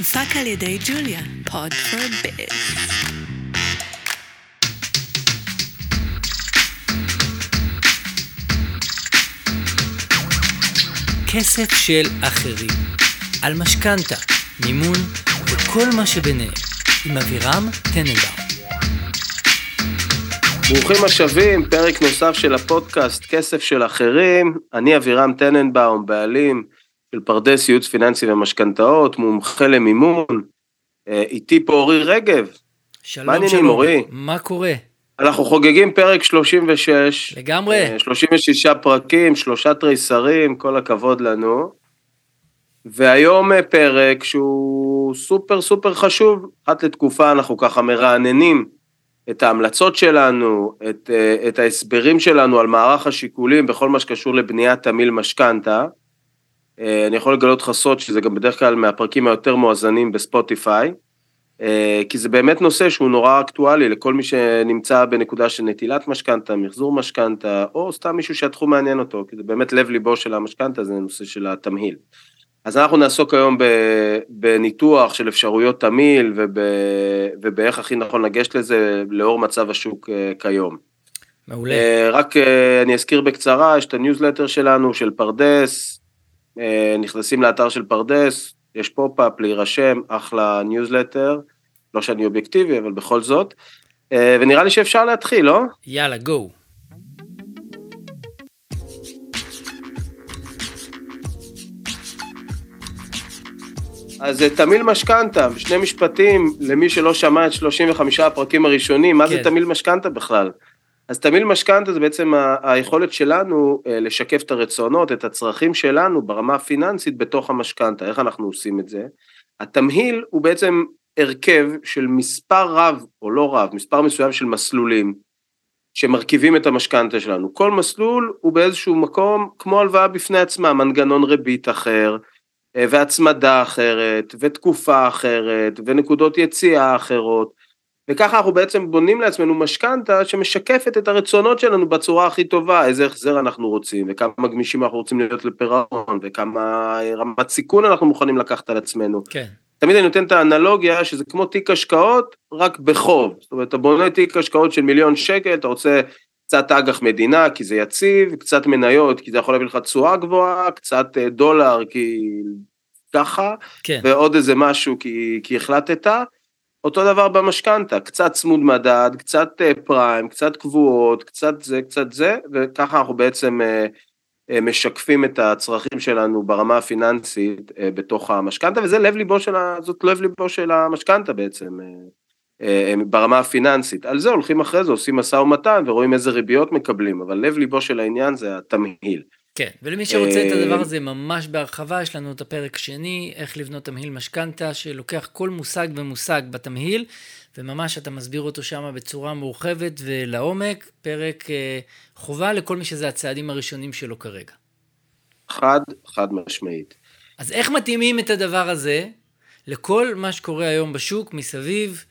הופק על ידי ג'וליה, פוד פור ביז. כסף של אחרים, על משכנתה, מימון וכל מה שביניהם, עם אבירם טננבאום. ברוכים השבים, פרק נוסף של הפודקאסט כסף של אחרים. אני אבירם טננבאום, בעלים של פרדס ייעוץ פיננסי ומשכנתאות, מומחה למימון. אה, איתי פה אורי רגב. שלום מה העניינים, אורי? מה קורה? אנחנו חוגגים פרק 36. לגמרי. אה, 36 פרקים, שלושה תריסרים, כל הכבוד לנו. והיום אה, פרק שהוא סופר סופר חשוב, אחת לתקופה אנחנו ככה מרעננים את ההמלצות שלנו, את, אה, את ההסברים שלנו על מערך השיקולים בכל מה שקשור לבניית תמיל משכנתה. אה, אני יכול לגלות לך סוד שזה גם בדרך כלל מהפרקים היותר מואזנים בספוטיפיי, אה, כי זה באמת נושא שהוא נורא אקטואלי לכל מי שנמצא בנקודה של נטילת משכנתה, מחזור משכנתה, או סתם מישהו שהתחום מעניין אותו, כי זה באמת לב ליבו של המשכנתה, זה נושא של התמהיל. אז אנחנו נעסוק היום בניתוח של אפשרויות תמהיל וב- ובאיך הכי נכון לגשת לזה לאור מצב השוק אה, כיום. מעולה. רק אני אזכיר בקצרה, יש את הניוזלטר שלנו של פרדס, נכנסים לאתר של פרדס, יש פופ-אפ להירשם, אחלה ניוזלטר, לא שאני אובייקטיבי, אבל בכל זאת. אה, ונראה לי שאפשר להתחיל, לא? יאללה, go. אז אה, תמהיל משכנתא, בשני משפטים, למי שלא שמע את 35 הפרקים הראשונים, מה זה כן. תמהיל משכנתא בכלל? אז תמיל משכנתה זה בעצם היכולת שלנו אה, לשקף את הרצונות, את הצרכים שלנו ברמה הפיננסית בתוך המשכנתה, איך אנחנו עושים את זה? התמהיל הוא בעצם הרכב של מספר רב, או לא רב, מספר מסוים של מסלולים, שמרכיבים את המשכנתה שלנו. כל מסלול הוא באיזשהו מקום כמו הלוואה בפני עצמה, מנגנון ריבית אחר, אה, והצמדה אחרת, ותקופה אחרת, ונקודות יציאה אחרות, וככה אנחנו בעצם בונים לעצמנו משכנתה שמשקפת את הרצונות שלנו בצורה הכי טובה, איזה החזר אנחנו רוצים, וכמה גמישים אנחנו רוצים להיות לפירעון, וכמה אה, רמת סיכון אנחנו מוכנים לקחת על עצמנו. כן. תמיד אני נותן את האנלוגיה שזה כמו תיק השקעות, רק בחוב. זאת אומרת, אתה בונה תיק השקעות של מיליון שקל, אתה רוצה קצת אג"ח מדינה, כי זה יציב, קצת מניות, כי זה יכול להביא לך תשואה גבוהה, קצת אה, דולר, כי ככה, כן. ועוד איזה משהו כי, כי החלטת. אותו דבר במשכנתה, קצת צמוד מדד, קצת אה, פריים, קצת קבועות, קצת זה, קצת זה, וככה אנחנו בעצם אה, אה, משקפים את הצרכים שלנו ברמה הפיננסית בתוך המשכנתה, וזה לב ליבו של. זאת לב ליבו של המשכנתה בעצם, ברמה הפיננסית. על זה הולכים אחרי זה, עושים משא ומתן ורואים איזה ריביות מקבלים, אבל לב ליבו של העניין זה התמהיל. כן, ולמי שרוצה את אה, הדבר הזה ממש בהרחבה, יש לנו את הפרק שני, איך לבנות תמהיל משכנתה, שלוקח כל מושג ומושג בתמהיל, וממש אתה מסביר אותו שם בצורה מורחבת ולעומק, פרק אה, חובה לכל מי שזה הצעדים הראשונים שלו כרגע. חד, חד משמעית. אז איך מתאימים את הדבר הזה לכל מה שקורה היום בשוק מסביב,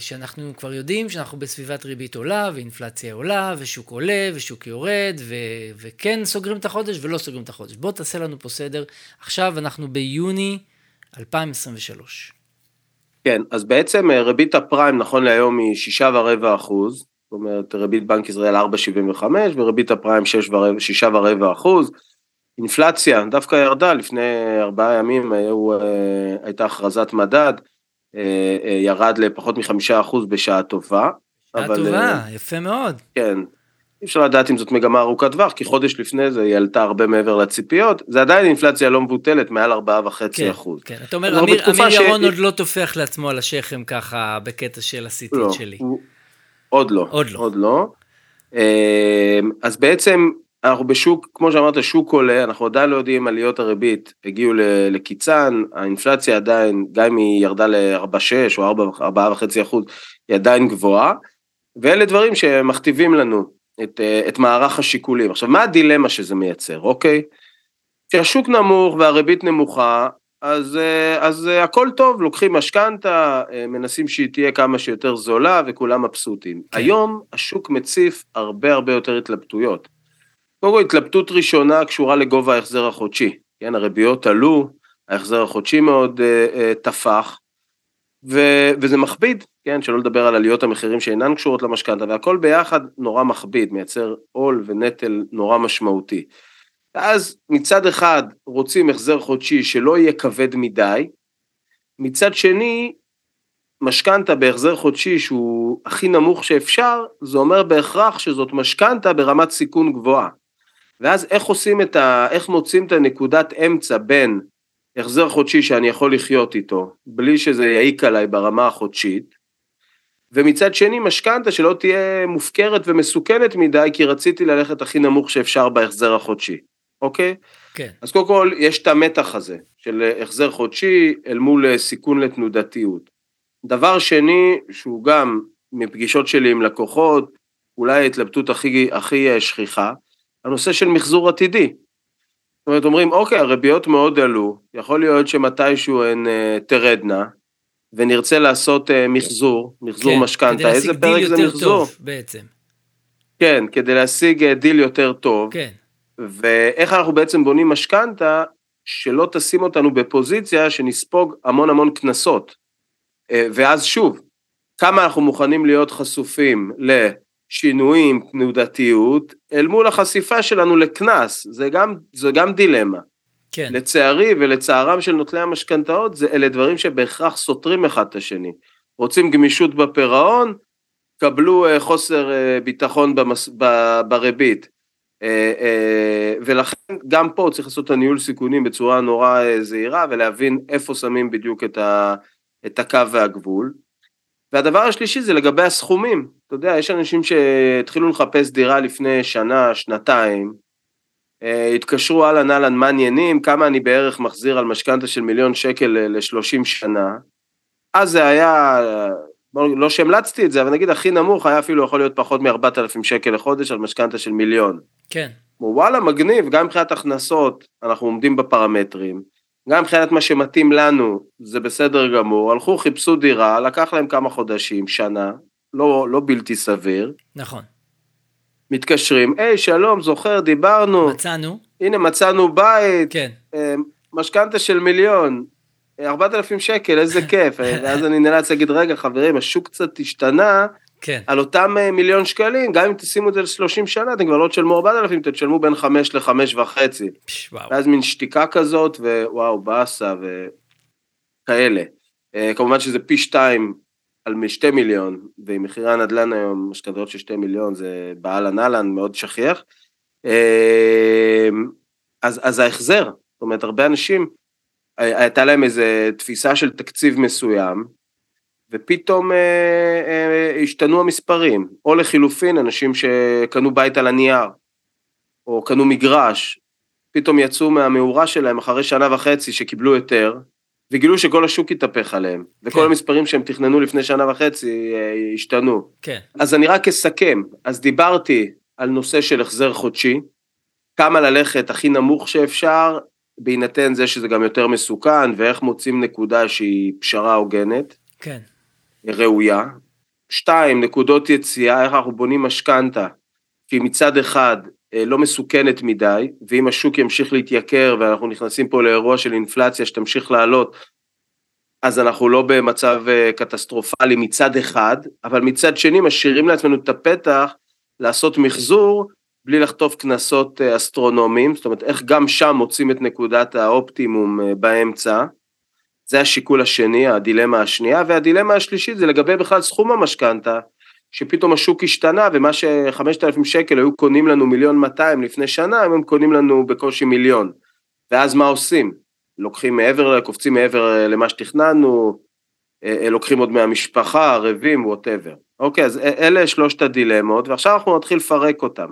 שאנחנו כבר יודעים שאנחנו בסביבת ריבית עולה, ואינפלציה עולה, ושוק עולה, ושוק יורד, ו- וכן סוגרים את החודש ולא סוגרים את החודש. בוא תעשה לנו פה סדר. עכשיו אנחנו ביוני 2023. כן, אז בעצם אה, ריבית הפריים נכון להיום היא שישה ורבע אחוז, זאת אומרת ריבית בנק ישראל 4.75 וריבית הפריים שש ורבע, שישה ורבע אחוז. אינפלציה דווקא ירדה לפני ארבעה ימים, היו, אה, הייתה הכרזת מדד, אה, אה, ירד לפחות מחמישה אחוז בשעה טובה. שעה אבל, טובה, אה, יפה מאוד. כן, אי אפשר לדעת אם זאת מגמה ארוכת טווח, כי חודש לפני זה היא עלתה הרבה מעבר לציפיות, זה עדיין אינפלציה לא מבוטלת, מעל ארבעה וחצי כן, אחוז. כן. אתה אומר, אמיר, אמיר ש- ירון עוד לא טופח לעצמו על השכם ככה בקטע של עשיתי לא, שלי. הוא- עוד לא. עוד לא. עוד לא. אז בעצם אנחנו בשוק, כמו שאמרת, שוק עולה, אנחנו עדיין לא יודעים עליות הריבית הגיעו לקיצן, האינפלציה עדיין, גם אם היא ירדה ל-4.6 או 4.5 אחוז, היא עדיין גבוהה, ואלה דברים שמכתיבים לנו את, אה, את מערך השיקולים. עכשיו, מה הדילמה שזה מייצר, אוקיי? כשהשוק נמוך והריבית נמוכה, אז, אה, אז אה, הכל טוב, לוקחים משכנתה, מנסים שהיא תהיה כמה שיותר זולה וכולם מבסוטים. כן. היום השוק מציף הרבה הרבה יותר התלבטויות. קודם כל התלבטות ראשונה קשורה לגובה ההחזר החודשי, כן, הריביות עלו, ההחזר החודשי מאוד uh, uh, טפח, ו- וזה מכביד, כן, שלא לדבר על עליות המחירים שאינן קשורות למשכנתה, והכל ביחד נורא מכביד, מייצר עול ונטל נורא משמעותי. ואז מצד אחד רוצים החזר חודשי שלא יהיה כבד מדי, מצד שני, משכנתה בהחזר חודשי שהוא הכי נמוך שאפשר, זה אומר בהכרח שזאת משכנתה ברמת סיכון גבוהה. ואז איך עושים את ה... איך מוצאים את הנקודת אמצע בין החזר חודשי שאני יכול לחיות איתו, בלי שזה יעיק עליי ברמה החודשית, ומצד שני משכנתה שלא תהיה מופקרת ומסוכנת מדי, כי רציתי ללכת הכי נמוך שאפשר בהחזר החודשי, אוקיי? כן. אז קודם כל, יש את המתח הזה של החזר חודשי אל מול סיכון לתנודתיות. דבר שני, שהוא גם מפגישות שלי עם לקוחות, אולי ההתלבטות הכי, הכי שכיחה, הנושא של מחזור עתידי. זאת אומרת, אומרים, אוקיי, הריביות מאוד עלו, יכול להיות שמתישהו הן uh, תרדנה, ונרצה לעשות uh, מחזור, מחזור כן, משכנתה, איזה פרק זה מחזור? טוב, בעצם. כן, כדי להשיג uh, דיל יותר טוב. כן. ואיך אנחנו בעצם בונים משכנתה, שלא תשים אותנו בפוזיציה שנספוג המון המון קנסות. Uh, ואז שוב, כמה אנחנו מוכנים להיות חשופים ל... שינויים, תנודתיות, אל מול החשיפה שלנו לקנס, זה גם, זה גם דילמה. כן. לצערי ולצערם של נוטלי המשכנתאות, אלה דברים שבהכרח סותרים אחד את השני. רוצים גמישות בפירעון, קבלו uh, חוסר uh, ביטחון במס, ב, בריבית. Uh, ולכן גם פה צריך לעשות את הניהול סיכונים בצורה נורא זהירה ולהבין איפה שמים בדיוק את, ה, את הקו והגבול. והדבר השלישי זה לגבי הסכומים. אתה יודע, יש אנשים שהתחילו לחפש דירה לפני שנה, שנתיים, אה, התקשרו אהלן אהלן מה עניינים, כמה אני בערך מחזיר על משכנתה של מיליון שקל ל-30 שנה. אז זה היה, לא שהמלצתי את זה, אבל נגיד הכי נמוך היה אפילו יכול להיות פחות מ-4,000 שקל לחודש על משכנתה של מיליון. כן. וואלה, מגניב, גם מבחינת הכנסות, אנחנו עומדים בפרמטרים. גם מבחינת מה שמתאים לנו, זה בסדר גמור, הלכו, חיפשו דירה, לקח להם כמה חודשים, שנה, לא, לא בלתי סביר. נכון. מתקשרים, היי, שלום, זוכר, דיברנו. מצאנו. הנה, מצאנו בית. כן. אה, משכנתה של מיליון, 4,000 שקל, איזה כיף. ואז אני נאלץ להגיד, רגע, חברים, השוק קצת השתנה, כן. על אותם אה, מיליון שקלים, גם אם תשימו את זה ל-30 שנה, אתם כבר לא תשלמו 4,000, אתם תשלמו בין 5 ל-5 וחצי. ואז מין שתיקה כזאת, ווואו, באסה וכאלה. אה, כמובן שזה פי 2 על 2 מיליון, ועם מחירי הנדל"ן היום, משכנתאות של 2 מיליון, זה באהלן אהלן מאוד שכיח. אה, אז, אז ההחזר, זאת אומרת, הרבה אנשים, הייתה להם איזו תפיסה של תקציב מסוים, ופתאום אה, אה, השתנו המספרים, או לחילופין אנשים שקנו בית על הנייר, או קנו מגרש, פתאום יצאו מהמאורה שלהם אחרי שנה וחצי שקיבלו היתר, וגילו שכל השוק התהפך עליהם, וכל כן. המספרים שהם תכננו לפני שנה וחצי אה, השתנו. כן. אז אני רק אסכם, אז דיברתי על נושא של החזר חודשי, כמה ללכת הכי נמוך שאפשר, בהינתן זה שזה גם יותר מסוכן, ואיך מוצאים נקודה שהיא פשרה הוגנת. כן. ראויה. שתיים, נקודות יציאה, איך אנחנו בונים משכנתה, שהיא מצד אחד אה, לא מסוכנת מדי, ואם השוק ימשיך להתייקר ואנחנו נכנסים פה לאירוע של אינפלציה שתמשיך לעלות, אז אנחנו לא במצב אה, קטסטרופלי מצד אחד, אבל מצד שני משאירים לעצמנו את הפתח לעשות מחזור בלי לחטוף קנסות אה, אסטרונומיים, זאת אומרת איך גם שם מוצאים את נקודת האופטימום באמצע. זה השיקול השני, הדילמה השנייה, והדילמה השלישית זה לגבי בכלל סכום המשכנתה, שפתאום השוק השתנה ומה שחמשת אלפים שקל היו קונים לנו מיליון 200 לפני שנה, הם קונים לנו בקושי מיליון. ואז מה עושים? לוקחים מעבר, קופצים מעבר למה שתכננו, אה, אה, לוקחים עוד מהמשפחה, ערבים, ווטאבר. אוקיי, אז אלה שלושת הדילמות, ועכשיו אנחנו נתחיל לפרק אותם.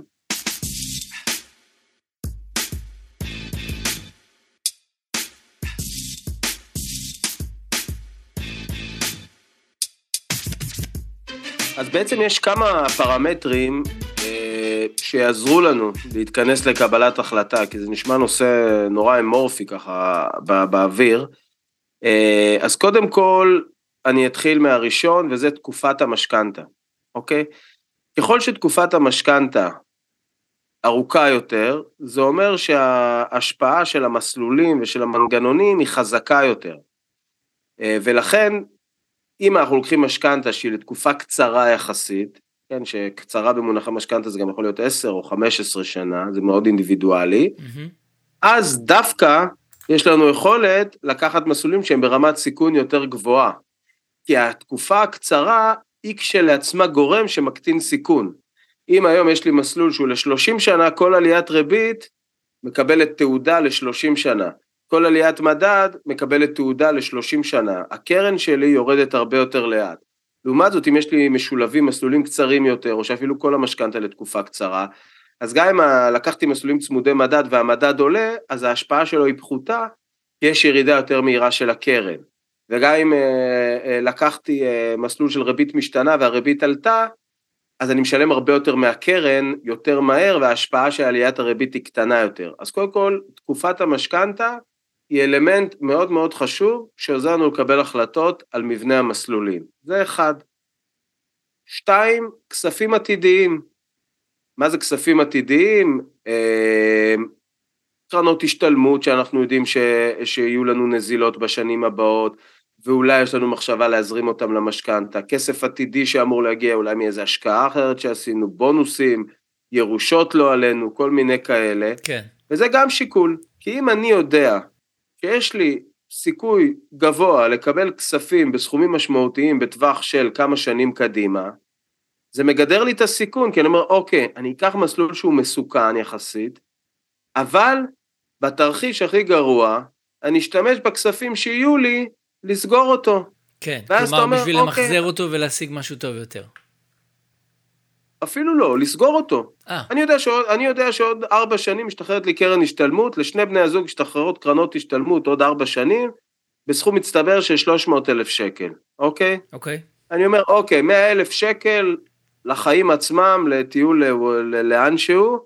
אז בעצם יש כמה פרמטרים אה, שיעזרו לנו להתכנס לקבלת החלטה, כי זה נשמע נושא נורא אמורפי ככה בא, באוויר. אה, אז קודם כל, אני אתחיל מהראשון, וזה תקופת המשכנתה, אוקיי? ככל שתקופת המשכנתה ארוכה יותר, זה אומר שההשפעה של המסלולים ושל המנגנונים היא חזקה יותר. אה, ולכן, אם אנחנו לוקחים משכנתה שהיא לתקופה קצרה יחסית, כן, שקצרה במונחי משכנתה זה גם יכול להיות 10 או 15 שנה, זה מאוד אינדיבידואלי, mm-hmm. אז דווקא יש לנו יכולת לקחת מסלולים שהם ברמת סיכון יותר גבוהה. כי התקופה הקצרה היא כשלעצמה גורם שמקטין סיכון. אם היום יש לי מסלול שהוא ל-30 שנה, כל עליית ריבית מקבלת תעודה ל-30 שנה. כל עליית מדד מקבלת תעודה ל-30 שנה. הקרן שלי יורדת הרבה יותר לאט. לעומת זאת, אם יש לי משולבים מסלולים קצרים יותר, או שאפילו כל המשכנתה לתקופה קצרה, אז גם אם לקחתי מסלולים צמודי מדד והמדד עולה, אז ההשפעה שלו היא פחותה, כי יש ירידה יותר מהירה של הקרן. וגם אם אה, אה, לקחתי אה, מסלול של ריבית משתנה והריבית עלתה, אז אני משלם הרבה יותר מהקרן, יותר מהר, וההשפעה של עליית הריבית היא קטנה יותר. אז קודם כל, תקופת המשכנתה היא אלמנט מאוד מאוד חשוב, שעוזר לנו לקבל החלטות על מבנה המסלולים. זה אחד. שתיים, כספים עתידיים. מה זה כספים עתידיים? קרנות השתלמות שאנחנו יודעים ש, שיהיו לנו נזילות בשנים הבאות, ואולי יש לנו מחשבה להזרים אותם למשכנתה, כסף עתידי שאמור להגיע אולי מאיזו השקעה אחרת שעשינו, בונוסים, ירושות לא עלינו, כל מיני כאלה. כן. וזה גם שיקול, כי אם אני יודע שיש לי סיכוי גבוה לקבל כספים בסכומים משמעותיים בטווח של כמה שנים קדימה, זה מגדר לי את הסיכון, כי אני אומר, אוקיי, אני אקח מסלול שהוא מסוכן יחסית, אבל בתרחיש הכי גרוע, אני אשתמש בכספים שיהיו לי לסגור אותו. כן, כלומר אומר, בשביל אוקיי, למחזר אותו ולהשיג משהו טוב יותר. אפילו לא, לסגור אותו. אה. אני יודע, שעוד, אני יודע שעוד ארבע שנים משתחררת לי קרן השתלמות, לשני בני הזוג משתחררות קרנות השתלמות עוד ארבע שנים, בסכום מצטבר של 300 אלף שקל, אוקיי? אוקיי. אני אומר, אוקיי, 100 אלף שקל לחיים עצמם, לטיול לאן שהוא,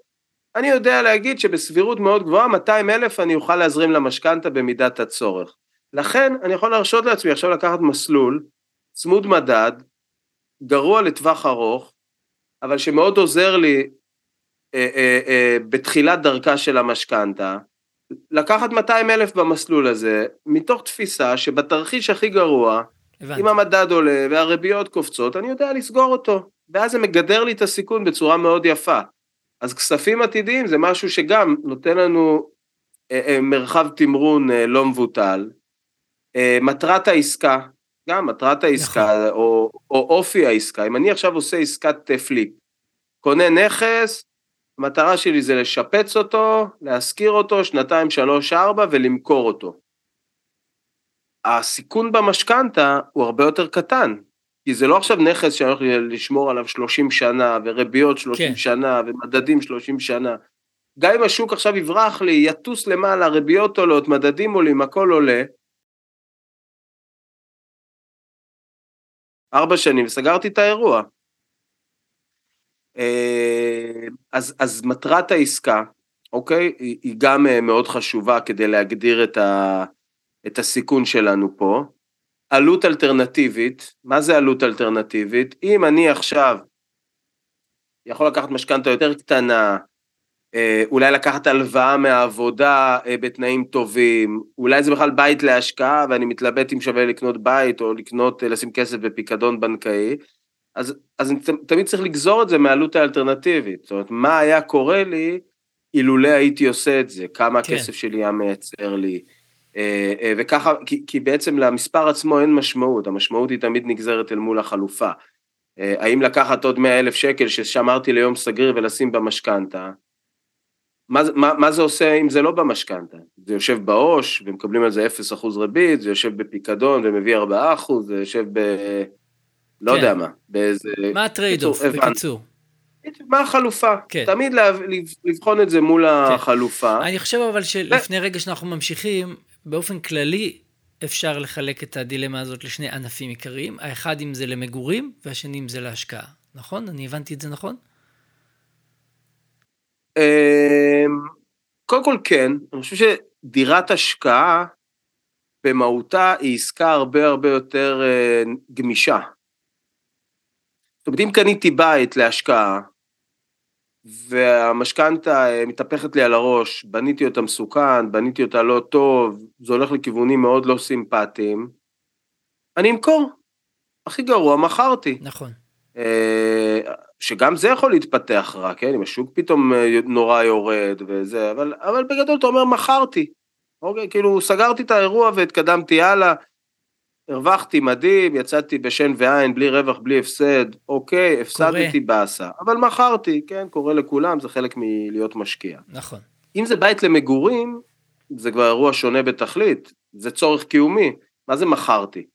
אני יודע להגיד שבסבירות מאוד גבוהה, 200 אלף אני אוכל להזרים למשכנתה במידת הצורך. לכן אני יכול להרשות לעצמי עכשיו לקחת מסלול צמוד מדד, גרוע לטווח ארוך, אבל שמאוד עוזר לי אה, אה, אה, בתחילת דרכה של המשכנתה, לקחת 200 אלף במסלול הזה, מתוך תפיסה שבתרחיש הכי גרוע, הבנתי. אם המדד עולה והריביות קופצות, אני יודע לסגור אותו, ואז זה מגדר לי את הסיכון בצורה מאוד יפה. אז כספים עתידיים זה משהו שגם נותן לנו אה, אה, מרחב תמרון אה, לא מבוטל, אה, מטרת העסקה, גם מטרת העסקה, נכון. או, או אופי העסקה, אם אני עכשיו עושה עסקת פליפ, קונה נכס, המטרה שלי זה לשפץ אותו, להשכיר אותו שנתיים, שלוש, ארבע ולמכור אותו. הסיכון במשכנתה הוא הרבה יותר קטן, כי זה לא עכשיו נכס שאני הולך לשמור עליו 30 שנה, וריביות 30 כן. שנה, ומדדים 30 שנה. גם אם השוק עכשיו יברח לי, יטוס למעלה, ריביות עולות, מדדים עולים, הכל עולה, ארבע שנים, וסגרתי את האירוע. אה, אז, אז מטרת העסקה, אוקיי, היא, היא גם אה, מאוד חשובה כדי להגדיר את, ה, את הסיכון שלנו פה. עלות אלטרנטיבית, מה זה עלות אלטרנטיבית? אם אני עכשיו יכול לקחת משכנתה יותר קטנה, אולי לקחת הלוואה מהעבודה אה, בתנאים טובים, אולי זה בכלל בית להשקעה ואני מתלבט אם שווה לקנות בית או לקנות, אה, לשים כסף בפיקדון בנקאי, אז, אז אני תמיד צריך לגזור את זה מהעלות האלטרנטיבית, זאת אומרת, מה היה קורה לי אילולא הייתי עושה את זה, כמה כן. הכסף שלי היה מייצר לי, וככה, כי, כי בעצם למספר עצמו אין משמעות, המשמעות היא תמיד נגזרת אל מול החלופה. האם לקחת עוד 100 אלף שקל ששמרתי ליום סגריר ולשים במשכנתה, מה, מה, מה זה עושה אם זה לא במשכנתה? זה יושב בעו"ש ומקבלים על זה 0% ריבית, זה יושב בפיקדון ומביא 4%, זה יושב ב... לא כן. יודע מה, באיזה... מה ה trade off, בקיצור? מה החלופה? כן. תמיד לבחון את זה מול כן. החלופה. אני חושב אבל שלפני רגע שאנחנו ממשיכים, באופן כללי אפשר לחלק את הדילמה הזאת לשני ענפים עיקריים, האחד אם זה למגורים והשני אם זה להשקעה, נכון? אני הבנתי את זה נכון? אמ, קודם כל כן, אני חושב שדירת השקעה במהותה היא עסקה הרבה הרבה יותר אה, גמישה. זאת אומרת, אם קניתי בית להשקעה, והמשכנתה אה, מתהפכת לי על הראש, בניתי אותה מסוכן, בניתי אותה לא טוב, זה הולך לכיוונים מאוד לא סימפטיים, אני אמכור. הכי גרוע, מכרתי. נכון. שגם זה יכול להתפתח רע, כן? אם השוק פתאום אה, נורא יורד וזה, אבל, אבל בגדול אתה אומר, מכרתי. אוקיי, כאילו, סגרתי את האירוע והתקדמתי הלאה. הרווחתי מדהים, יצאתי בשן ועין, בלי רווח, בלי הפסד, אוקיי, הפסדתי באסה, אבל מכרתי, כן, קורה לכולם, זה חלק מלהיות משקיע. נכון. אם זה בית למגורים, זה כבר אירוע שונה בתכלית, זה צורך קיומי, מה זה מכרתי?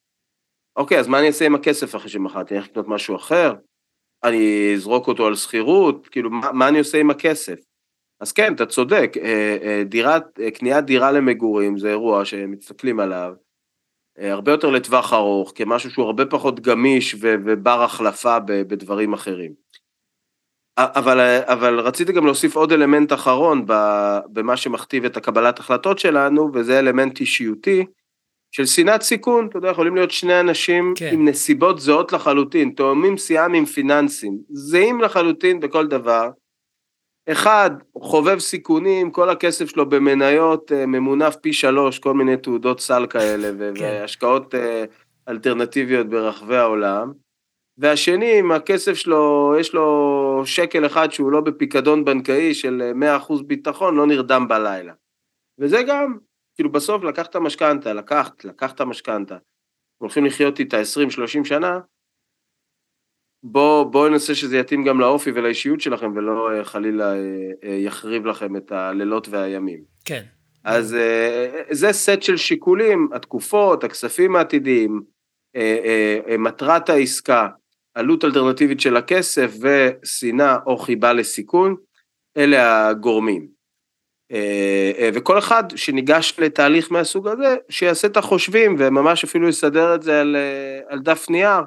אוקיי, אז מה אני אעשה עם הכסף אחרי שמכרתי? אני הולך לקנות משהו אחר? אני אזרוק אותו על שכירות? כאילו, מה, מה אני עושה עם הכסף? אז כן, אתה צודק, אה, אה, דירת, אה, קניית דירה למגורים זה אירוע שמסתכלים עליו, הרבה יותר לטווח ארוך, כמשהו שהוא הרבה פחות גמיש ובר החלפה בדברים אחרים. אבל, אבל רציתי גם להוסיף עוד אלמנט אחרון במה שמכתיב את הקבלת החלטות שלנו, וזה אלמנט אישיותי של שנאת סיכון. אתה יודע, יכולים להיות שני אנשים כן. עם נסיבות זהות לחלוטין, תואמים שיאם עם פיננסים, זהים לחלוטין בכל דבר, אחד, חובב סיכונים, כל הכסף שלו במניות אה, ממונף פי שלוש, כל מיני תעודות סל כאלה, כן. והשקעות אה, אלטרנטיביות ברחבי העולם. והשני, אם הכסף שלו, יש לו שקל אחד שהוא לא בפיקדון בנקאי של 100% אה, ביטחון, לא נרדם בלילה. וזה גם, כאילו בסוף לקחת משכנתה, לקחת, לקחת משכנתה, הולכים לחיות איתה 20-30 שנה, בואו בוא ננסה שזה יתאים גם לאופי ולאישיות שלכם, ולא אה, חלילה אה, אה, יחריב לכם את הלילות והימים. כן. אז זה סט של שיקולים, התקופות, הכספים העתידיים, מטרת העסקה, עלות אלטרנטיבית של הכסף ושנאה או חיבה לסיכון, אלה הגורמים. וכל אחד שניגש לתהליך מהסוג הזה, שיעשה את החושבים וממש אפילו יסדר את זה על, על דף נייר.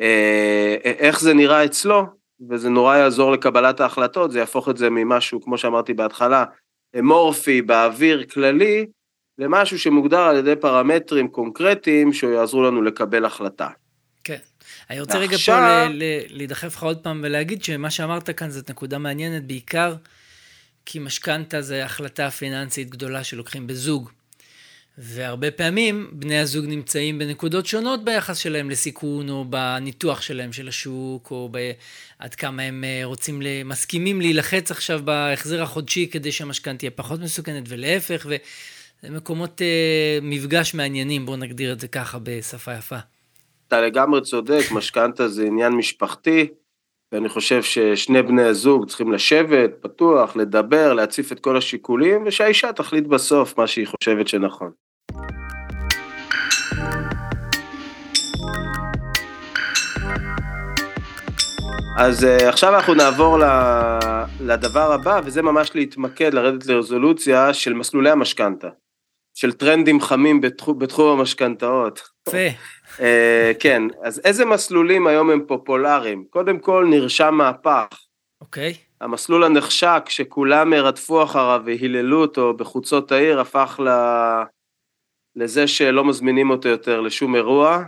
אה, איך זה נראה אצלו, וזה נורא יעזור לקבלת ההחלטות, זה יהפוך את זה ממשהו, כמו שאמרתי בהתחלה, אמורפי, באוויר, כללי, למשהו שמוגדר על ידי פרמטרים קונקרטיים שיעזרו לנו לקבל החלטה. כן. אני רוצה. רגע פה להידחף לך עוד פעם ולהגיד שמה שאמרת כאן זאת נקודה מעניינת, בעיקר כי משכנתה זה החלטה פיננסית גדולה שלוקחים בזוג. והרבה פעמים בני הזוג נמצאים בנקודות שונות ביחס שלהם לסיכון, או בניתוח שלהם של השוק, או עד כמה הם אה, רוצים, מסכימים להילחץ עכשיו בהחזר החודשי כדי שהמשכנתה תהיה פחות מסוכנת, ולהפך, וזה מקומות אה, מפגש מעניינים, בואו נגדיר את זה ככה בשפה יפה. אתה לגמרי צודק, משכנתה זה עניין משפחתי, ואני חושב ששני בני הזוג צריכים לשבת, פתוח, לדבר, להציף את כל השיקולים, ושהאישה תחליט בסוף מה שהיא חושבת שנכון. אז uh, עכשיו אנחנו נעבור לדבר הבא, וזה ממש להתמקד, לרדת לרזולוציה של מסלולי המשכנתה, של טרנדים חמים בתחום, בתחום המשכנתאות. יפה. Uh, כן, אז איזה מסלולים היום הם פופולריים? קודם כל נרשם מהפך. אוקיי. Okay. המסלול הנחשק שכולם רדפו אחריו והיללו אותו בחוצות העיר, הפך ל... לזה שלא מזמינים אותו יותר לשום אירוע,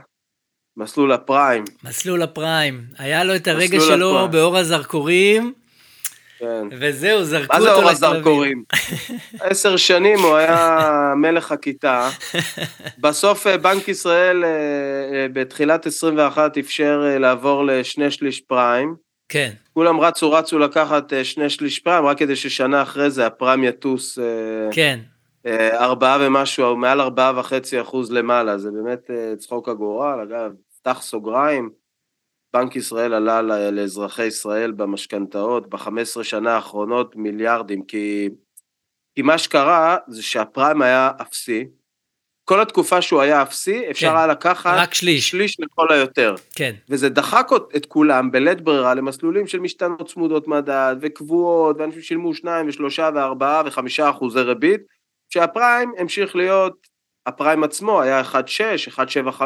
מסלול הפריים. מסלול הפריים. היה לו את הרגע שלו הפריים. באור הזרקורים, כן. וזהו, זרקו אותו לכלבים. מה זה אור הזרקורים? עשר שנים הוא היה מלך הכיתה. בסוף אה, בנק ישראל אה, אה, בתחילת 21 אפשר לעבור לשני שליש פריים. כן. כולם רצו רצו לקחת שני שליש פריים, רק כדי ששנה אחרי זה הפריים יטוס. כן. ארבעה ומשהו, מעל ארבעה וחצי אחוז למעלה, זה באמת צחוק הגורל, אגב, פתח סוגריים, בנק ישראל עלה לאזרחי ישראל במשכנתאות ב-15 שנה האחרונות מיליארדים, כי, כי מה שקרה זה שהפריים היה אפסי, כל התקופה שהוא היה אפסי, אפשר כן, היה לקחת רק שליש. שליש לכל היותר. כן. וזה דחק את כולם בלית ברירה למסלולים של משתנות צמודות מדד וקבועות, ואנשים שילמו שניים ושלושה וארבעה וחמישה אחוזי ריבית, שהפריים המשיך להיות, הפריים עצמו היה 1.6, 1.75,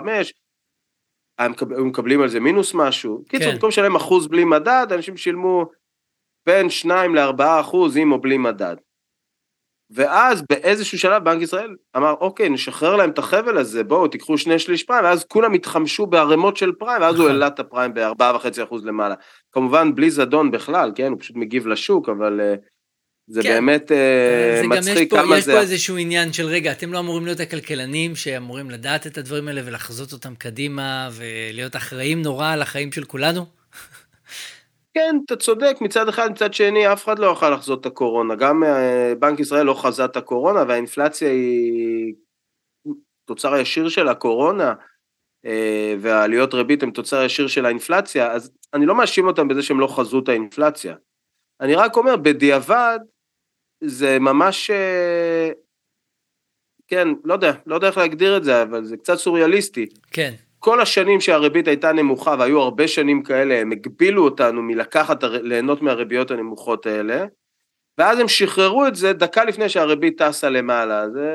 היו מקבלים על זה מינוס משהו. כן. קיצור, במקום לשלם אחוז בלי מדד, אנשים שילמו בין 2 ל-4 אחוז עם או בלי מדד. ואז באיזשהו שלב בנק ישראל אמר, אוקיי, נשחרר להם את החבל הזה, בואו, תיקחו שני שליש פריים, ואז כולם התחמשו בערימות של פריים, ואז הוא נכון. העלה את הפריים ב-4.5% למעלה. כמובן, בלי זדון בכלל, כן, הוא פשוט מגיב לשוק, אבל אה, זה כן. באמת אה, זה יש מצחיק פה, כמה יש זה... פה איזשהו עניין של רגע, אתם לא אמורים להיות הכלכלנים שאמורים לדעת את הדברים האלה ולחזות אותם קדימה ולהיות אחראים נורא על החיים של כולנו? כן, אתה צודק, מצד אחד, מצד שני, אף אחד לא יוכל לחזות את הקורונה. גם אה, בנק ישראל לא חזה את הקורונה, והאינפלציה היא תוצר ישיר של הקורונה, אה, והעליות ריבית הן תוצר ישיר של האינפלציה, אז אני לא מאשים אותם בזה שהם לא חזו את האינפלציה. אני רק אומר, בדיעבד, זה ממש, אה, כן, לא יודע, לא יודע איך להגדיר את זה, אבל זה קצת סוריאליסטי. כן, כל השנים שהריבית הייתה נמוכה, והיו הרבה שנים כאלה, הם הגבילו אותנו מלקחת, ליהנות מהריביות הנמוכות האלה, ואז הם שחררו את זה דקה לפני שהריבית טסה למעלה. זה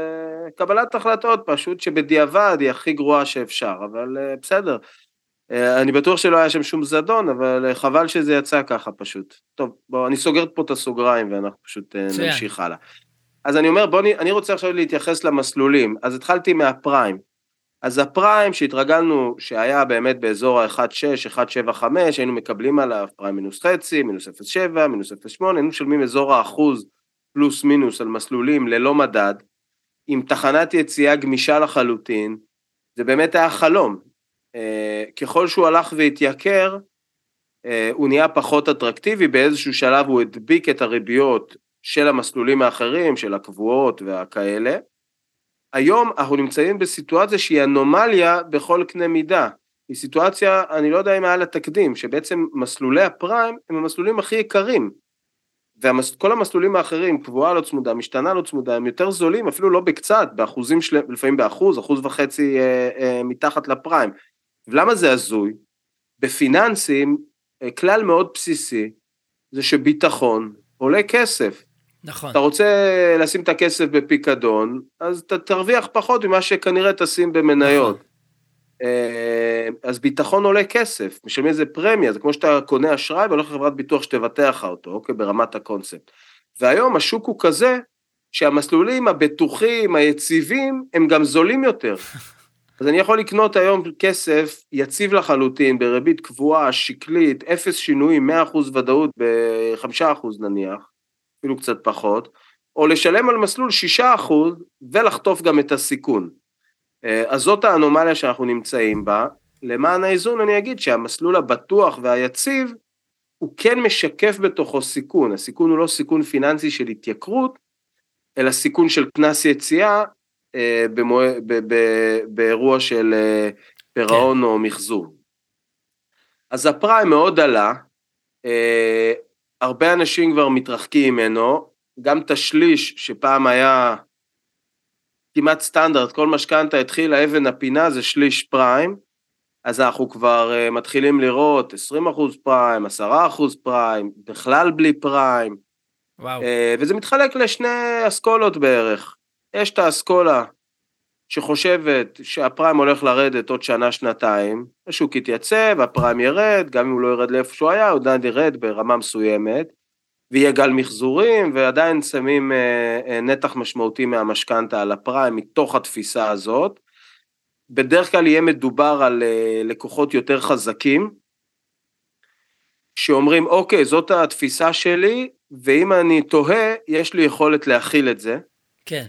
קבלת החלטות פשוט שבדיעבד היא הכי גרועה שאפשר, אבל אה, בסדר. אה, אני בטוח שלא היה שם שום זדון, אבל אה, חבל שזה יצא ככה פשוט. טוב, בואו, אני סוגר פה את הסוגריים ואנחנו פשוט אה. נמשיך הלאה. אז אני אומר, בואו, אני רוצה עכשיו להתייחס למסלולים. אז התחלתי מהפריים. אז הפריים שהתרגלנו שהיה באמת באזור ה-1.6, 1.75, היינו מקבלים עליו פריים מינוס חצי, מינוס 0.7, מינוס 0.8, היינו משלמים אזור האחוז פלוס מינוס על מסלולים ללא מדד, עם תחנת יציאה גמישה לחלוטין, זה באמת היה חלום. אה, ככל שהוא הלך והתייקר, אה, הוא נהיה פחות אטרקטיבי, באיזשהו שלב הוא הדביק את הריביות של המסלולים האחרים, של הקבועות והכאלה. היום אנחנו נמצאים בסיטואציה שהיא אנומליה בכל קנה מידה. היא סיטואציה, אני לא יודע אם היה לה תקדים, שבעצם מסלולי הפריים הם המסלולים הכי יקרים. וכל המסלולים האחרים, קבועה לא צמודה, משתנה לא צמודה, הם יותר זולים, אפילו לא בקצת, באחוזים של... לפעמים באחוז, אחוז וחצי אה, אה, מתחת לפריים. ולמה זה הזוי? בפיננסים, אה, כלל מאוד בסיסי, זה שביטחון עולה כסף. נכון. אתה רוצה לשים את הכסף בפיקדון, אז אתה תרוויח פחות ממה שכנראה תשים במניות. נכון. אה, אז ביטחון עולה כסף, משלמים איזה פרמיה, זה כמו שאתה קונה אשראי והולך לחברת ביטוח שתבטח אותו, אוקיי, ברמת הקונספט. והיום השוק הוא כזה, שהמסלולים הבטוחים, היציבים, הם גם זולים יותר. אז אני יכול לקנות היום כסף יציב לחלוטין, בריבית קבועה, שקלית, אפס שינויים, 100% ודאות ב-5% נניח, אפילו קצת פחות, או לשלם על מסלול 6% ולחטוף גם את הסיכון. אה, אז זאת האנומליה שאנחנו נמצאים בה. למען האיזון אני אגיד שהמסלול הבטוח והיציב הוא כן משקף בתוכו סיכון, הסיכון הוא לא סיכון פיננסי של התייקרות, אלא סיכון של קנס יציאה אה, במוע... ב... ב... באירוע של אה, פירעון כן. או מחזור. אז הפריים מאוד עלה, אה, הרבה אנשים כבר מתרחקים ממנו, גם את השליש שפעם היה כמעט סטנדרט, כל משכנתה התחילה, אבן הפינה זה שליש פריים, אז אנחנו כבר uh, מתחילים לראות 20% פריים, 10% פריים, בכלל בלי פריים, וואו. uh, וזה מתחלק לשני אסכולות בערך. יש את האסכולה שחושבת שהפריים הולך לרדת עוד שנה-שנתיים, השוק יתייצב, הפריים ירד, גם אם הוא לא ירד לאיפה שהוא היה, הוא עדיין ירד ברמה מסוימת, ויהיה גל מחזורים, ועדיין שמים אה, אה, נתח משמעותי מהמשכנתה על הפריים מתוך התפיסה הזאת. בדרך כלל יהיה מדובר על אה, לקוחות יותר חזקים, שאומרים, אוקיי, זאת התפיסה שלי, ואם אני תוהה, יש לי יכולת להכיל את זה. כן.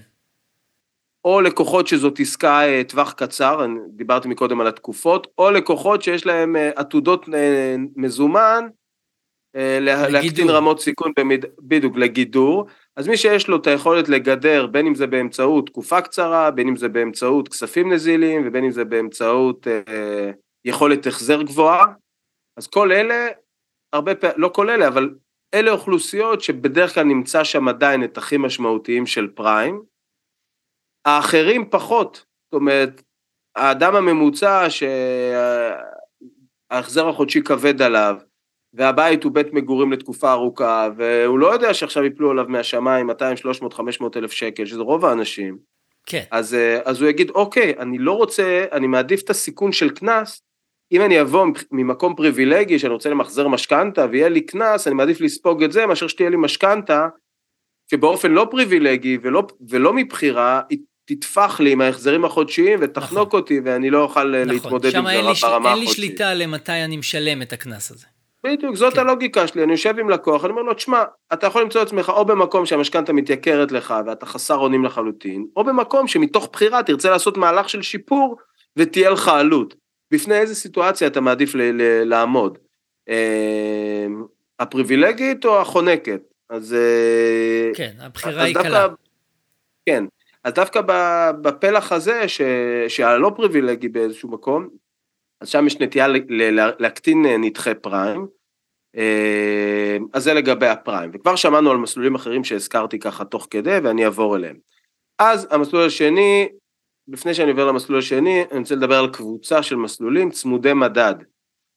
או לקוחות שזאת עסקה אה, טווח קצר, אני דיברתי מקודם על התקופות, או לקוחות שיש להם אה, עתודות אה, מזומן, לגידור. להקטין רמות סיכון במיד, בדיוק לגידור, אז מי שיש לו את היכולת לגדר, בין אם זה באמצעות תקופה קצרה, בין אם זה באמצעות כספים נזילים, ובין אם זה באמצעות אה, יכולת החזר גבוהה, אז כל אלה, הרבה פעמים, לא כל אלה, אבל אלה אוכלוסיות שבדרך כלל נמצא שם עדיין את הכי משמעותיים של פריים, האחרים פחות, זאת אומרת, האדם הממוצע שההחזר החודשי כבד עליו, והבית הוא בית מגורים לתקופה ארוכה, והוא לא יודע שעכשיו יפלו עליו מהשמיים 200, 300, 500 אלף שקל, שזה רוב האנשים, כן. אז, אה, אז הוא יגיד, אוקיי, אני לא רוצה, אני מעדיף את הסיכון של קנס, אם אני אבוא ממקום פריבילגי שאני רוצה למחזר משכנתה ויהיה לי קנס, אני מעדיף לספוג את זה מאשר שתהיה לי משכנתה שבאופן לא פריבילגי ולא, ולא מבחירה, היא תטפח לי עם ההחזרים החודשיים ותחנוק נכון. אותי ואני לא אוכל נכון. להתמודד עם שם זה אין לי, ש- ברמה אין לי החודשית. שליטה למתי אני משלם את הקנס הזה. בדיוק, זאת כן. הלוגיקה שלי, אני יושב עם לקוח, אני אומר לו, תשמע, אתה יכול למצוא את עצמך או במקום שהמשכנתה מתייקרת לך ואתה חסר אונים לחלוטין, או במקום שמתוך בחירה תרצה לעשות מהלך של שיפור ותהיה לך עלות. בפני איזה סיטואציה אתה מעדיף ל- ל- לעמוד? אה, הפריבילגית או החונקת? אז... אה, כן, הבחירה אז היא דווקא- קלה. כן, אז דווקא בפלח הזה, ש- שהלא פריבילגי באיזשהו מקום, אז שם יש נטייה ל- ל- להקטין נתחי פריים, אה, אז זה לגבי הפריים, וכבר שמענו על מסלולים אחרים שהזכרתי ככה תוך כדי ואני אעבור אליהם. אז המסלול השני, לפני שאני עובר למסלול השני, אני רוצה לדבר על קבוצה של מסלולים צמודי מדד.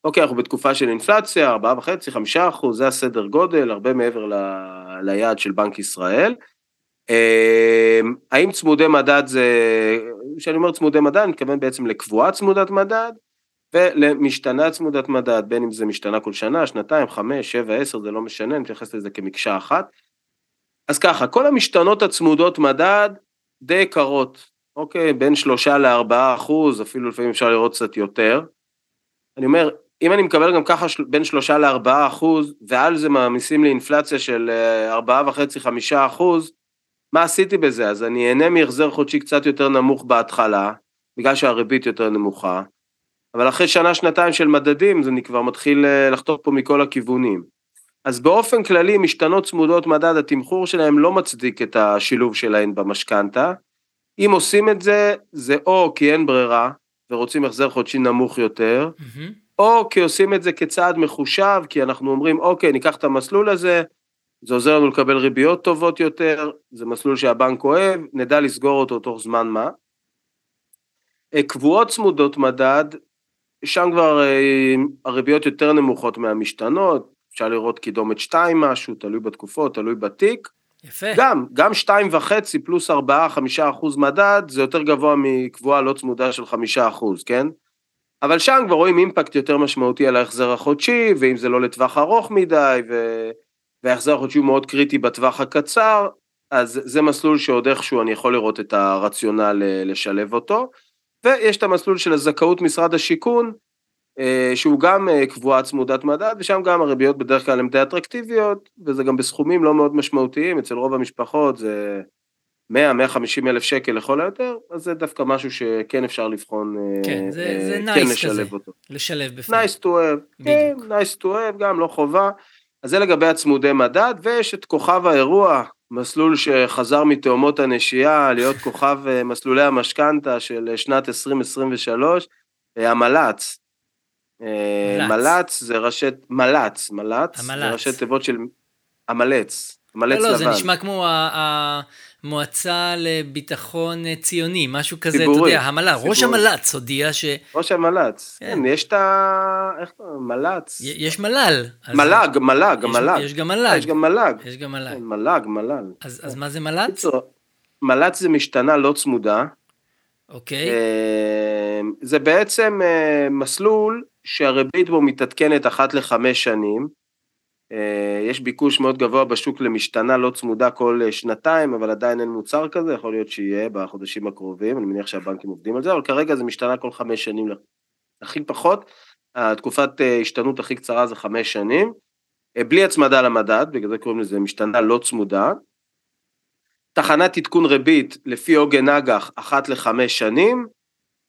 אוקיי, אנחנו בתקופה של אינפלציה, 4.5, 5 אחוז, זה הסדר גודל, הרבה מעבר ל- ליעד של בנק ישראל. אה, האם צמודי מדד זה, כשאני אומר צמודי מדד, אני מתכוון בעצם לקבועה צמודת מדד ולמשתנה צמודת מדד, בין אם זה משתנה כל שנה, שנתיים, חמש, שבע, עשר, זה לא משנה, אני מתייחס לזה כמקשה אחת. אז ככה, כל המשתנות הצמודות מדד די יקרות, אוקיי, בין שלושה לארבעה אחוז, אפילו לפעמים אפשר לראות קצת יותר. אני אומר, אם אני מקבל גם ככה בין שלושה לארבעה אחוז, ועל זה מעמיסים לי אינפלציה של אה, ארבעה וחצי, חמישה אחוז, מה עשיתי בזה? אז אני אהנה מהחזר חודשי קצת יותר נמוך בהתחלה, בגלל שהריבית יותר נמוכה, אבל אחרי שנה, שנתיים של מדדים, אז אני כבר מתחיל אה, לחתוך פה מכל הכיוונים. אז באופן כללי, משתנות צמודות מדד, התמחור שלהם לא מצדיק את השילוב שלהן במשכנתה. אם עושים את זה, זה או כי אין ברירה, ורוצים החזר חודשי נמוך יותר, מהמם. או כי עושים את זה כצעד מחושב, כי אנחנו אומרים, אוקיי, ניקח את המסלול הזה, זה עוזר לנו לקבל ריביות טובות יותר, זה מסלול שהבנק אוהב, נדע לסגור אותו תוך זמן מה. אה, קבועות צמודות מדד, שם כבר אה, הריביות יותר נמוכות מהמשתנות, אפשר לראות קידומת 2 משהו, תלוי בתקופות, תלוי בתיק. יפה. גם, גם שתיים וחצי פלוס ארבעה, חמישה אחוז מדד, זה יותר גבוה מקבועה לא צמודה של חמישה אחוז, כן? אבל שם כבר רואים אימפקט יותר משמעותי על ההחזר החודשי, ואם זה לא לטווח ארוך מדי, ו... וההחזר החודשי הוא מאוד קריטי בטווח הקצר, אז זה מסלול שעוד איכשהו אני יכול לראות את הרציונל אה, לשלב אותו. ויש את המסלול של הזכאות משרד השיכון, אה, שהוא גם אה, קבועה צמודת מדד, ושם גם הריביות בדרך כלל הן די אטרקטיביות, וזה גם בסכומים לא מאוד משמעותיים, אצל רוב המשפחות זה 100-150 אלף שקל לכל היותר, אז זה דווקא משהו שכן אפשר לבחון, כן, זה- זה כן nice לשלב כזה. אותו. לשלב בפנים. nice to have, כן, nice to have, גם לא חובה. אז זה לגבי הצמודי מדד, ויש את כוכב האירוע, מסלול שחזר מתאומות הנשייה, להיות כוכב אה, מסלולי המשכנתה של אה, שנת 2023, אה, המל"צ. מל"צ. מל"צ זה ראשי, מל"צ, מל"צ, זה המל"צ. ראשי תיבות של המלץ, המלץ לא, לבן. לא, זה נשמע כמו ה- המועצה לביטחון ציוני, משהו כזה, אתה ציבורי, יודע, המל"ל, ראש. המל"ץ הודיע שיש ראש המל"צ, כן. כן, יש את ה... איך קוראים? מל"צ. מל"ל. מל"ג, מל"ג, יש- מל"ג. יש גם מל"ג. יש גם מל"ג. יש גם מל"ל. כן, מל"ג, מל"ל. אז אז מה זה מל"ץ? קיצור, מל"צ זה משתנה לא צמודה. אוקיי. אה, זה בעצם אה, מסלול שהריבית בו מתעדכנת אחת לחמש שנים. אה, יש ביקוש מאוד גבוה בשוק למשתנה לא צמודה כל אה, שנתיים, אבל עדיין אין מוצר כזה, יכול להיות שיהיה בחודשים הקרובים, אני מניח שהבנקים עובדים על זה, אבל כרגע זה משתנה כל חמש שנים. הכי פחות, התקופת אה, השתנות הכי קצרה זה חמש שנים, בלי הצמדה למדד, בגלל זה קוראים לזה משתנה לא צמודה. תחנת עדכון ריבית לפי עוגן אג"ח אחת לחמש שנים,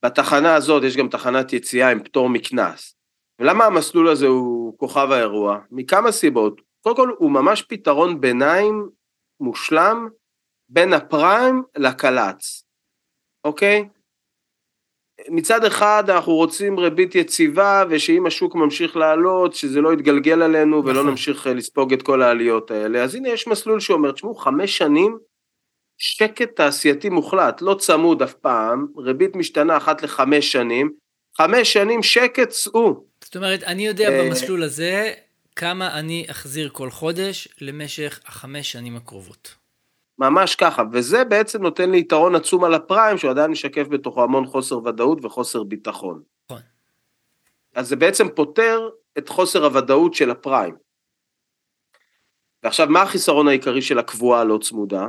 בתחנה הזאת יש גם תחנת יציאה עם פטור מקנס. ולמה המסלול הזה הוא כוכב האירוע? מכמה סיבות. קודם כל הוא ממש פתרון ביניים מושלם בין הפריים לקל"צ, אוקיי? מצד אחד אנחנו רוצים ריבית יציבה ושאם השוק ממשיך לעלות שזה לא יתגלגל עלינו ולא נכון. נמשיך אה, לספוג את כל העליות האלה אז הנה יש מסלול שאומר תשמעו חמש שנים שקט תעשייתי מוחלט לא צמוד אף פעם ריבית משתנה אחת לחמש שנים חמש שנים שקט צאו זאת אומרת, אני יודע אה, במסלול הזה כמה אני אחזיר כל חודש למשך החמש שנים הקרובות. ממש ככה וזה בעצם נותן לי יתרון עצום על הפריים שהוא עדיין משקף בתוכו המון חוסר ודאות וחוסר ביטחון. נכון. אז זה בעצם פותר את חוסר הוודאות של הפריים. ועכשיו, מה החיסרון העיקרי של הקבועה הלא צמודה?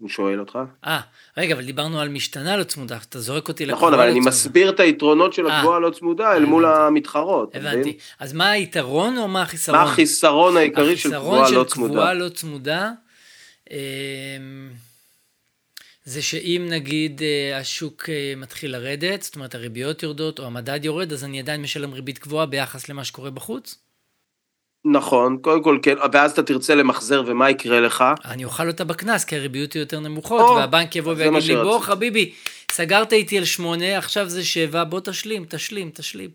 אני שואל אותך. אה, רגע, אבל דיברנו על משתנה לא צמודה, אתה זורק אותי נכון, אבל לא אני צמודה. מסביר את היתרונות של אה. הקבועה הלא צמודה אל מול. המתחרות. הבנתי. אז מה היתרון או מה החיסרון? מה החיסרון העיקרי של החיסרון קבועה של לא קבועה צמודה? לא צמודה, זה שאם נגיד אה, השוק אה, מתחיל לרדת, זאת אומרת הריביות יורדות או המדד יורד, אז אני עדיין משלם ריבית גבוהה ביחס למה שקורה בחוץ? נכון, קודם כל כן, ואז אתה תרצה למחזר ומה יקרה לך? אני אוכל אותה בקנס, כי הריביות יהיו יותר נמוכות, או, והבנק יבוא ויגיד לי, בוא שרציתי." חביבי, סגרת איתי על שמונה, עכשיו זה שבע, בוא תשלים, תשלים, תשלים.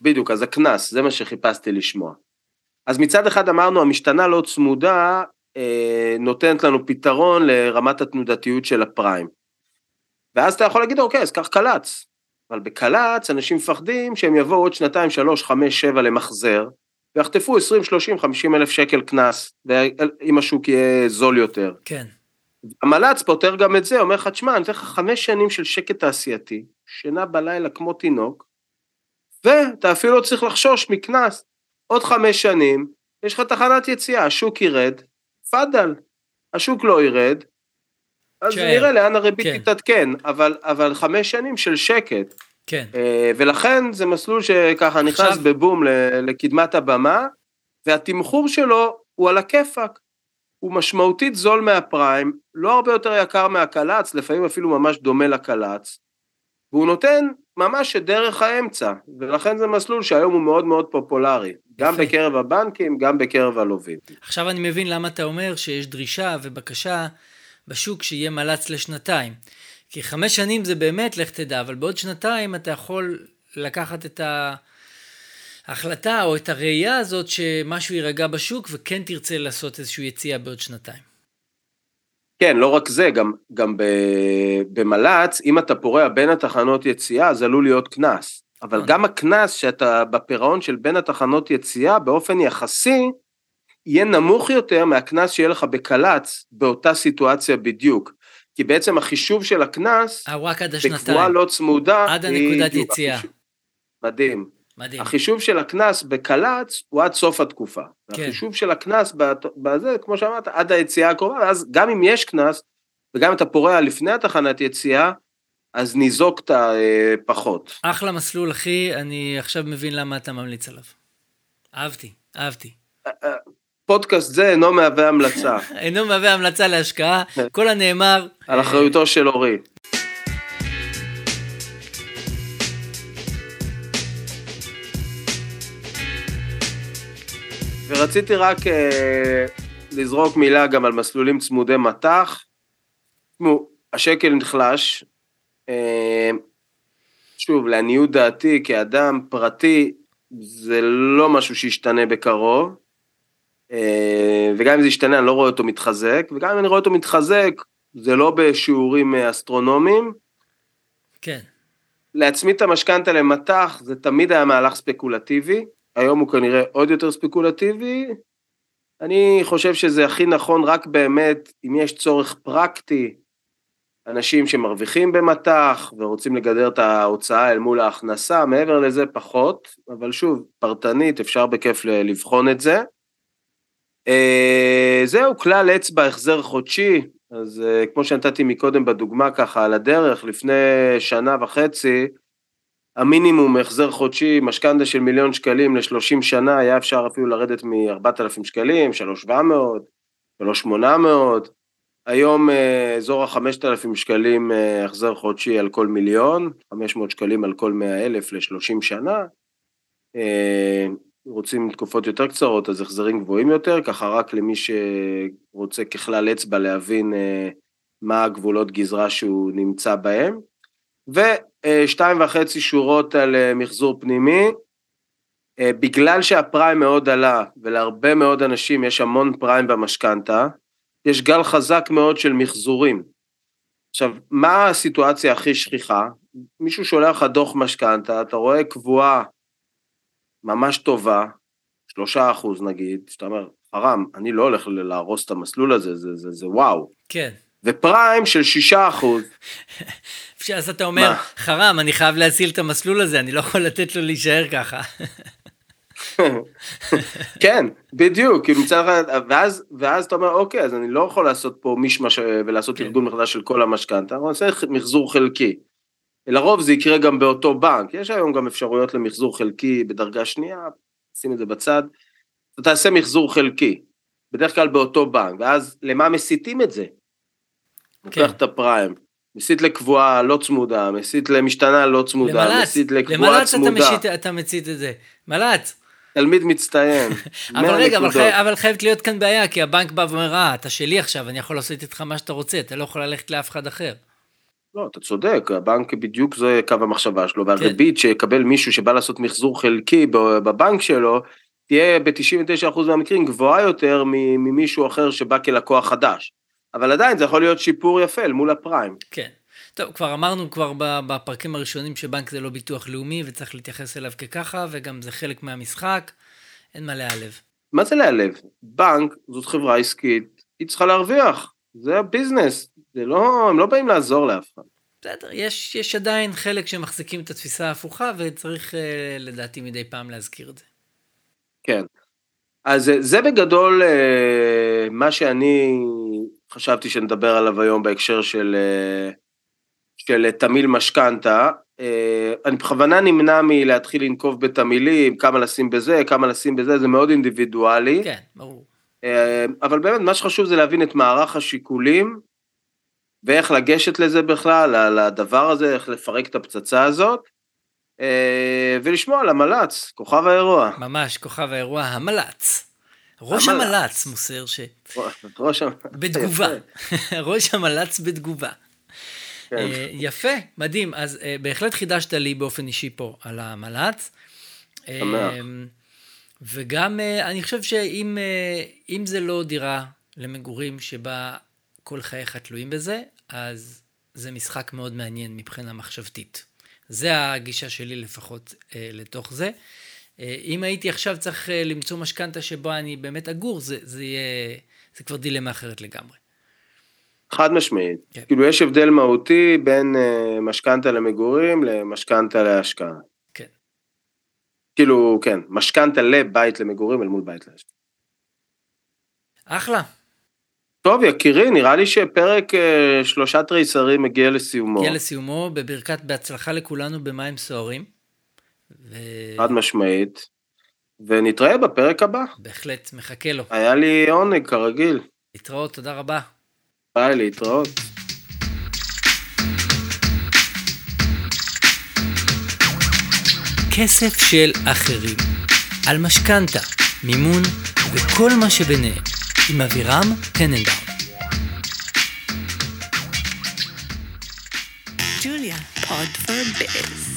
בדיוק, אז הקנס, זה מה שחיפשתי לשמוע. אז מצד אחד אמרנו, המשתנה לא צמודה אה, נותנת לנו פתרון לרמת התנודתיות של הפריים. ואז אתה יכול להגיד, אוקיי, אז קח קל"צ. אבל בקל"צ אנשים מפחדים שהם יבואו עוד שנתיים, שלוש, חמש, שבע למחזר, ויחטפו 20, 30, 50 אלף שקל קנס, ואם השוק יהיה זול יותר. כן, המל"צ פותר גם את זה, אומר לך, תשמע, אני אתן לך חמש שנים של שקט תעשייתי, שינה בלילה כמו תינוק, ואתה אפילו לא צריך לחשוש מקנס. עוד חמש שנים, יש לך תחנת יציאה, השוק ירד, תפאדל, השוק לא ירד, אז תשאר. נראה לאן הריבית כן. תתעדכן, אבל, אבל חמש שנים של שקט, כן. אה, ולכן זה מסלול שככה נכנס עכשיו- בבום לקדמת הבמה, והתמחור שלו הוא על הכיפאק. הוא משמעותית זול מהפריים, לא הרבה יותר יקר מהקל"צ, לפעמים אפילו ממש דומה לקל"צ, והוא נותן ממש את דרך האמצע, ולכן זה מסלול שהיום הוא מאוד מאוד פופולרי, גם יפה. בקרב הבנקים, גם בקרב הלווים. עכשיו אני מבין למה אתה אומר שיש דרישה ובקשה בשוק שיהיה מל"צ לשנתיים. כי חמש שנים זה באמת, לך תדע, אבל בעוד שנתיים אתה יכול לקחת את ההחלטה או את הראייה הזאת שמשהו יירגע בשוק וכן תרצה לעשות איזושהי יציאה בעוד שנתיים. כן, לא רק זה, גם, גם במל"צ, אם אתה פורע בין התחנות יציאה, אז עלול להיות קנס. אבל נכון. גם הקנס שאתה בפירעון של בין התחנות יציאה, באופן יחסי, יהיה נמוך יותר מהקנס שיהיה לך בקל"צ באותה סיטואציה בדיוק. כי בעצם החישוב של הקנס, אה, רק עד בקבועה השנתיים. לא צמודה, עד הנקודת יציאה. מדהים. מדהים. החישוב של הקנס בקל"צ הוא עד סוף התקופה. כן. החישוב של הקנס בזה, כמו שאמרת, עד היציאה הקרובה, ואז גם אם יש קנס, וגם אם אתה פורע לפני התחנת יציאה, אז ניזוקת אה, פחות. אחלה מסלול, אחי, אני עכשיו מבין למה אתה ממליץ עליו. אהבתי, אהבתי. פודקאסט זה אינו מהווה המלצה, אינו מהווה המלצה להשקעה, כל הנאמר... על אה, אחריותו של אורי. ורציתי רק אה, לזרוק מילה גם על מסלולים צמודי מטח. תשמעו, השקל נחלש. אה, שוב, לעניות דעתי, כאדם פרטי, זה לא משהו שישתנה בקרוב. אה, וגם אם זה ישתנה, אני לא רואה אותו מתחזק, וגם אם אני רואה אותו מתחזק, זה לא בשיעורים אה, אסטרונומיים. כן, להצמיד את המשכנתה למטח זה תמיד היה מהלך ספקולטיבי, היום הוא כנראה עוד יותר ספקולטיבי. אני חושב שזה הכי נכון רק באמת אם יש צורך פרקטי, אנשים שמרוויחים במטח ורוצים לגדר את ההוצאה אל מול ההכנסה, מעבר לזה פחות, אבל שוב, פרטנית אפשר בכיף לבחון את זה. אה, זהו, כלל אצבע, החזר חודשי, אז uh, כמו שנתתי מקודם בדוגמה ככה על הדרך, לפני שנה וחצי, המינימום החזר חודשי, משכנתה של מיליון שקלים ל-30 שנה, היה אפשר אפילו לרדת מ-4,000 שקלים, 3,700, 3,800, היום uh, אזור ה-5,000 שקלים החזר חודשי על כל מיליון, 500 שקלים על כל 100,000 ל-30 שנה. רוצים תקופות יותר קצרות, אז החזרים גבוהים יותר, ככה רק למי שרוצה ככלל אצבע להבין אה, מה הגבולות גזרה שהוא נמצא בהם. ושתיים וחצי שורות על אה, מחזור פנימי, אה, בגלל שהפריים מאוד עלה, ולהרבה מאוד אנשים יש המון פריים במשכנתה, יש גל חזק מאוד של מחזורים. עכשיו, מה הסיטואציה הכי שכיחה? מישהו שולח לך דוח משכנתה, אתה רואה קבועה ממש טובה, שלושה אחוז נגיד, שאתה אומר, חרם, אני לא הולך להרוס את המסלול הזה, זה, זה, זה וואו. כן. ופריים של שישה אחוז, אז אתה אומר, מה? חרם, אני חייב להציל את המסלול הזה, אני לא יכול לתת לו להישאר ככה. כן, בדיוק, כאילו מצד אחד, ואז, ואז אתה אומר, אוקיי, אז אני לא יכול לעשות פה מישמש ולעשות כן. ארגון מחדש של כל המשכנתה, אני עושה מחזור חלקי. לרוב זה יקרה גם באותו בנק, יש היום גם אפשרויות למחזור חלקי בדרגה שנייה, שים את זה בצד, אתה תעשה מחזור חלקי, בדרך כלל באותו בנק, ואז למה מסיטים את זה? כן. לוקח את הפריים, מסית לקבועה לא צמודה, מסית למשתנה לא צמודה, למל"צ, מסית לקבועה למל"צ אתה, צמודה, משית, אתה מצית את זה. מל"צ. תלמיד מצטיין, אבל 100 רגע, אבל. חי... אבל חייבת להיות כאן בעיה, כי הבנק בא ואומר, אה, אתה שלי עכשיו, אני יכול לעשות איתך מה שאתה רוצה, אתה לא יכול ללכת לאף אחד אחר. לא, אתה צודק, הבנק בדיוק זה קו המחשבה שלו, כן. והריבית שיקבל מישהו שבא לעשות מחזור חלקי בבנק שלו, תהיה ב-99% מהמקרים גבוהה יותר ממישהו אחר שבא כלקוח חדש. אבל עדיין זה יכול להיות שיפור יפה אל מול הפריים. כן. טוב, כבר אמרנו כבר בפרקים הראשונים שבנק זה לא ביטוח לאומי וצריך להתייחס אליו כככה, וגם זה חלק מהמשחק, אין מה להיעלב. מה זה להיעלב? בנק זאת חברה עסקית, היא צריכה להרוויח, זה הביזנס, זה לא, הם לא באים לעזור לאף אחד. בסדר, יש, יש עדיין חלק שמחזיקים את התפיסה ההפוכה, וצריך אה, לדעתי מדי פעם להזכיר את זה. כן. אז אה, זה בגדול אה, מה שאני חשבתי שנדבר עליו היום בהקשר של, אה, של תמיל משכנתה. אה, אני בכוונה נמנע מלהתחיל לנקוב בתמילים, כמה לשים בזה, כמה לשים בזה, זה מאוד אינדיבידואלי. כן, ברור. אה, אבל באמת מה שחשוב זה להבין את מערך השיקולים ואיך לגשת לזה בכלל, על הדבר הזה, איך לפרק את הפצצה הזאת, אה, ולשמוע על המל"צ, כוכב האירוע. ממש, כוכב האירוע, המל"צ. ראש המל"צ. המל"צ מוסר ש... ראש ה- בתגובה. ראש המל"צ בתגובה. כן. אה, יפה, מדהים. אז אה, בהחלט חידשת לי באופן אישי פה על המל"צ. שמח. וגם אה, אני חושב שאם אה, זה לא דירה למגורים שבה כל חייך תלויים בזה, אז זה משחק מאוד מעניין מבחינה מחשבתית. זה הגישה שלי לפחות אה, לתוך זה. אה, אם הייתי עכשיו צריך אה, למצוא משכנתה שבה אני באמת אגור, זה, זה יהיה, זה כבר דילמה אחרת לגמרי. חד משמעית. כן. כאילו יש הבדל מהותי בין אה, משכנתה למגורים למשכנתה להשקעה. כאילו, כן, משכנתה לבית למגורים אל מול בית להשקעה. אחלה. טוב, יקירי, נראה לי שפרק אה, שלושה תריסרים מגיע לסיומו. הגיע לסיומו בברכת בהצלחה לכולנו במים סוערים. חד משמעית. ונתראה בפרק הבא. ובהחלט מחכה לו. היה לי עונג כרגיל. להתראות, תודה רבה. ביי, להתראות. כסף של אחרים. על משכנתה, מימון וכל מה שביניהם. עם אבירם טננבאום. Julia, pod for biz.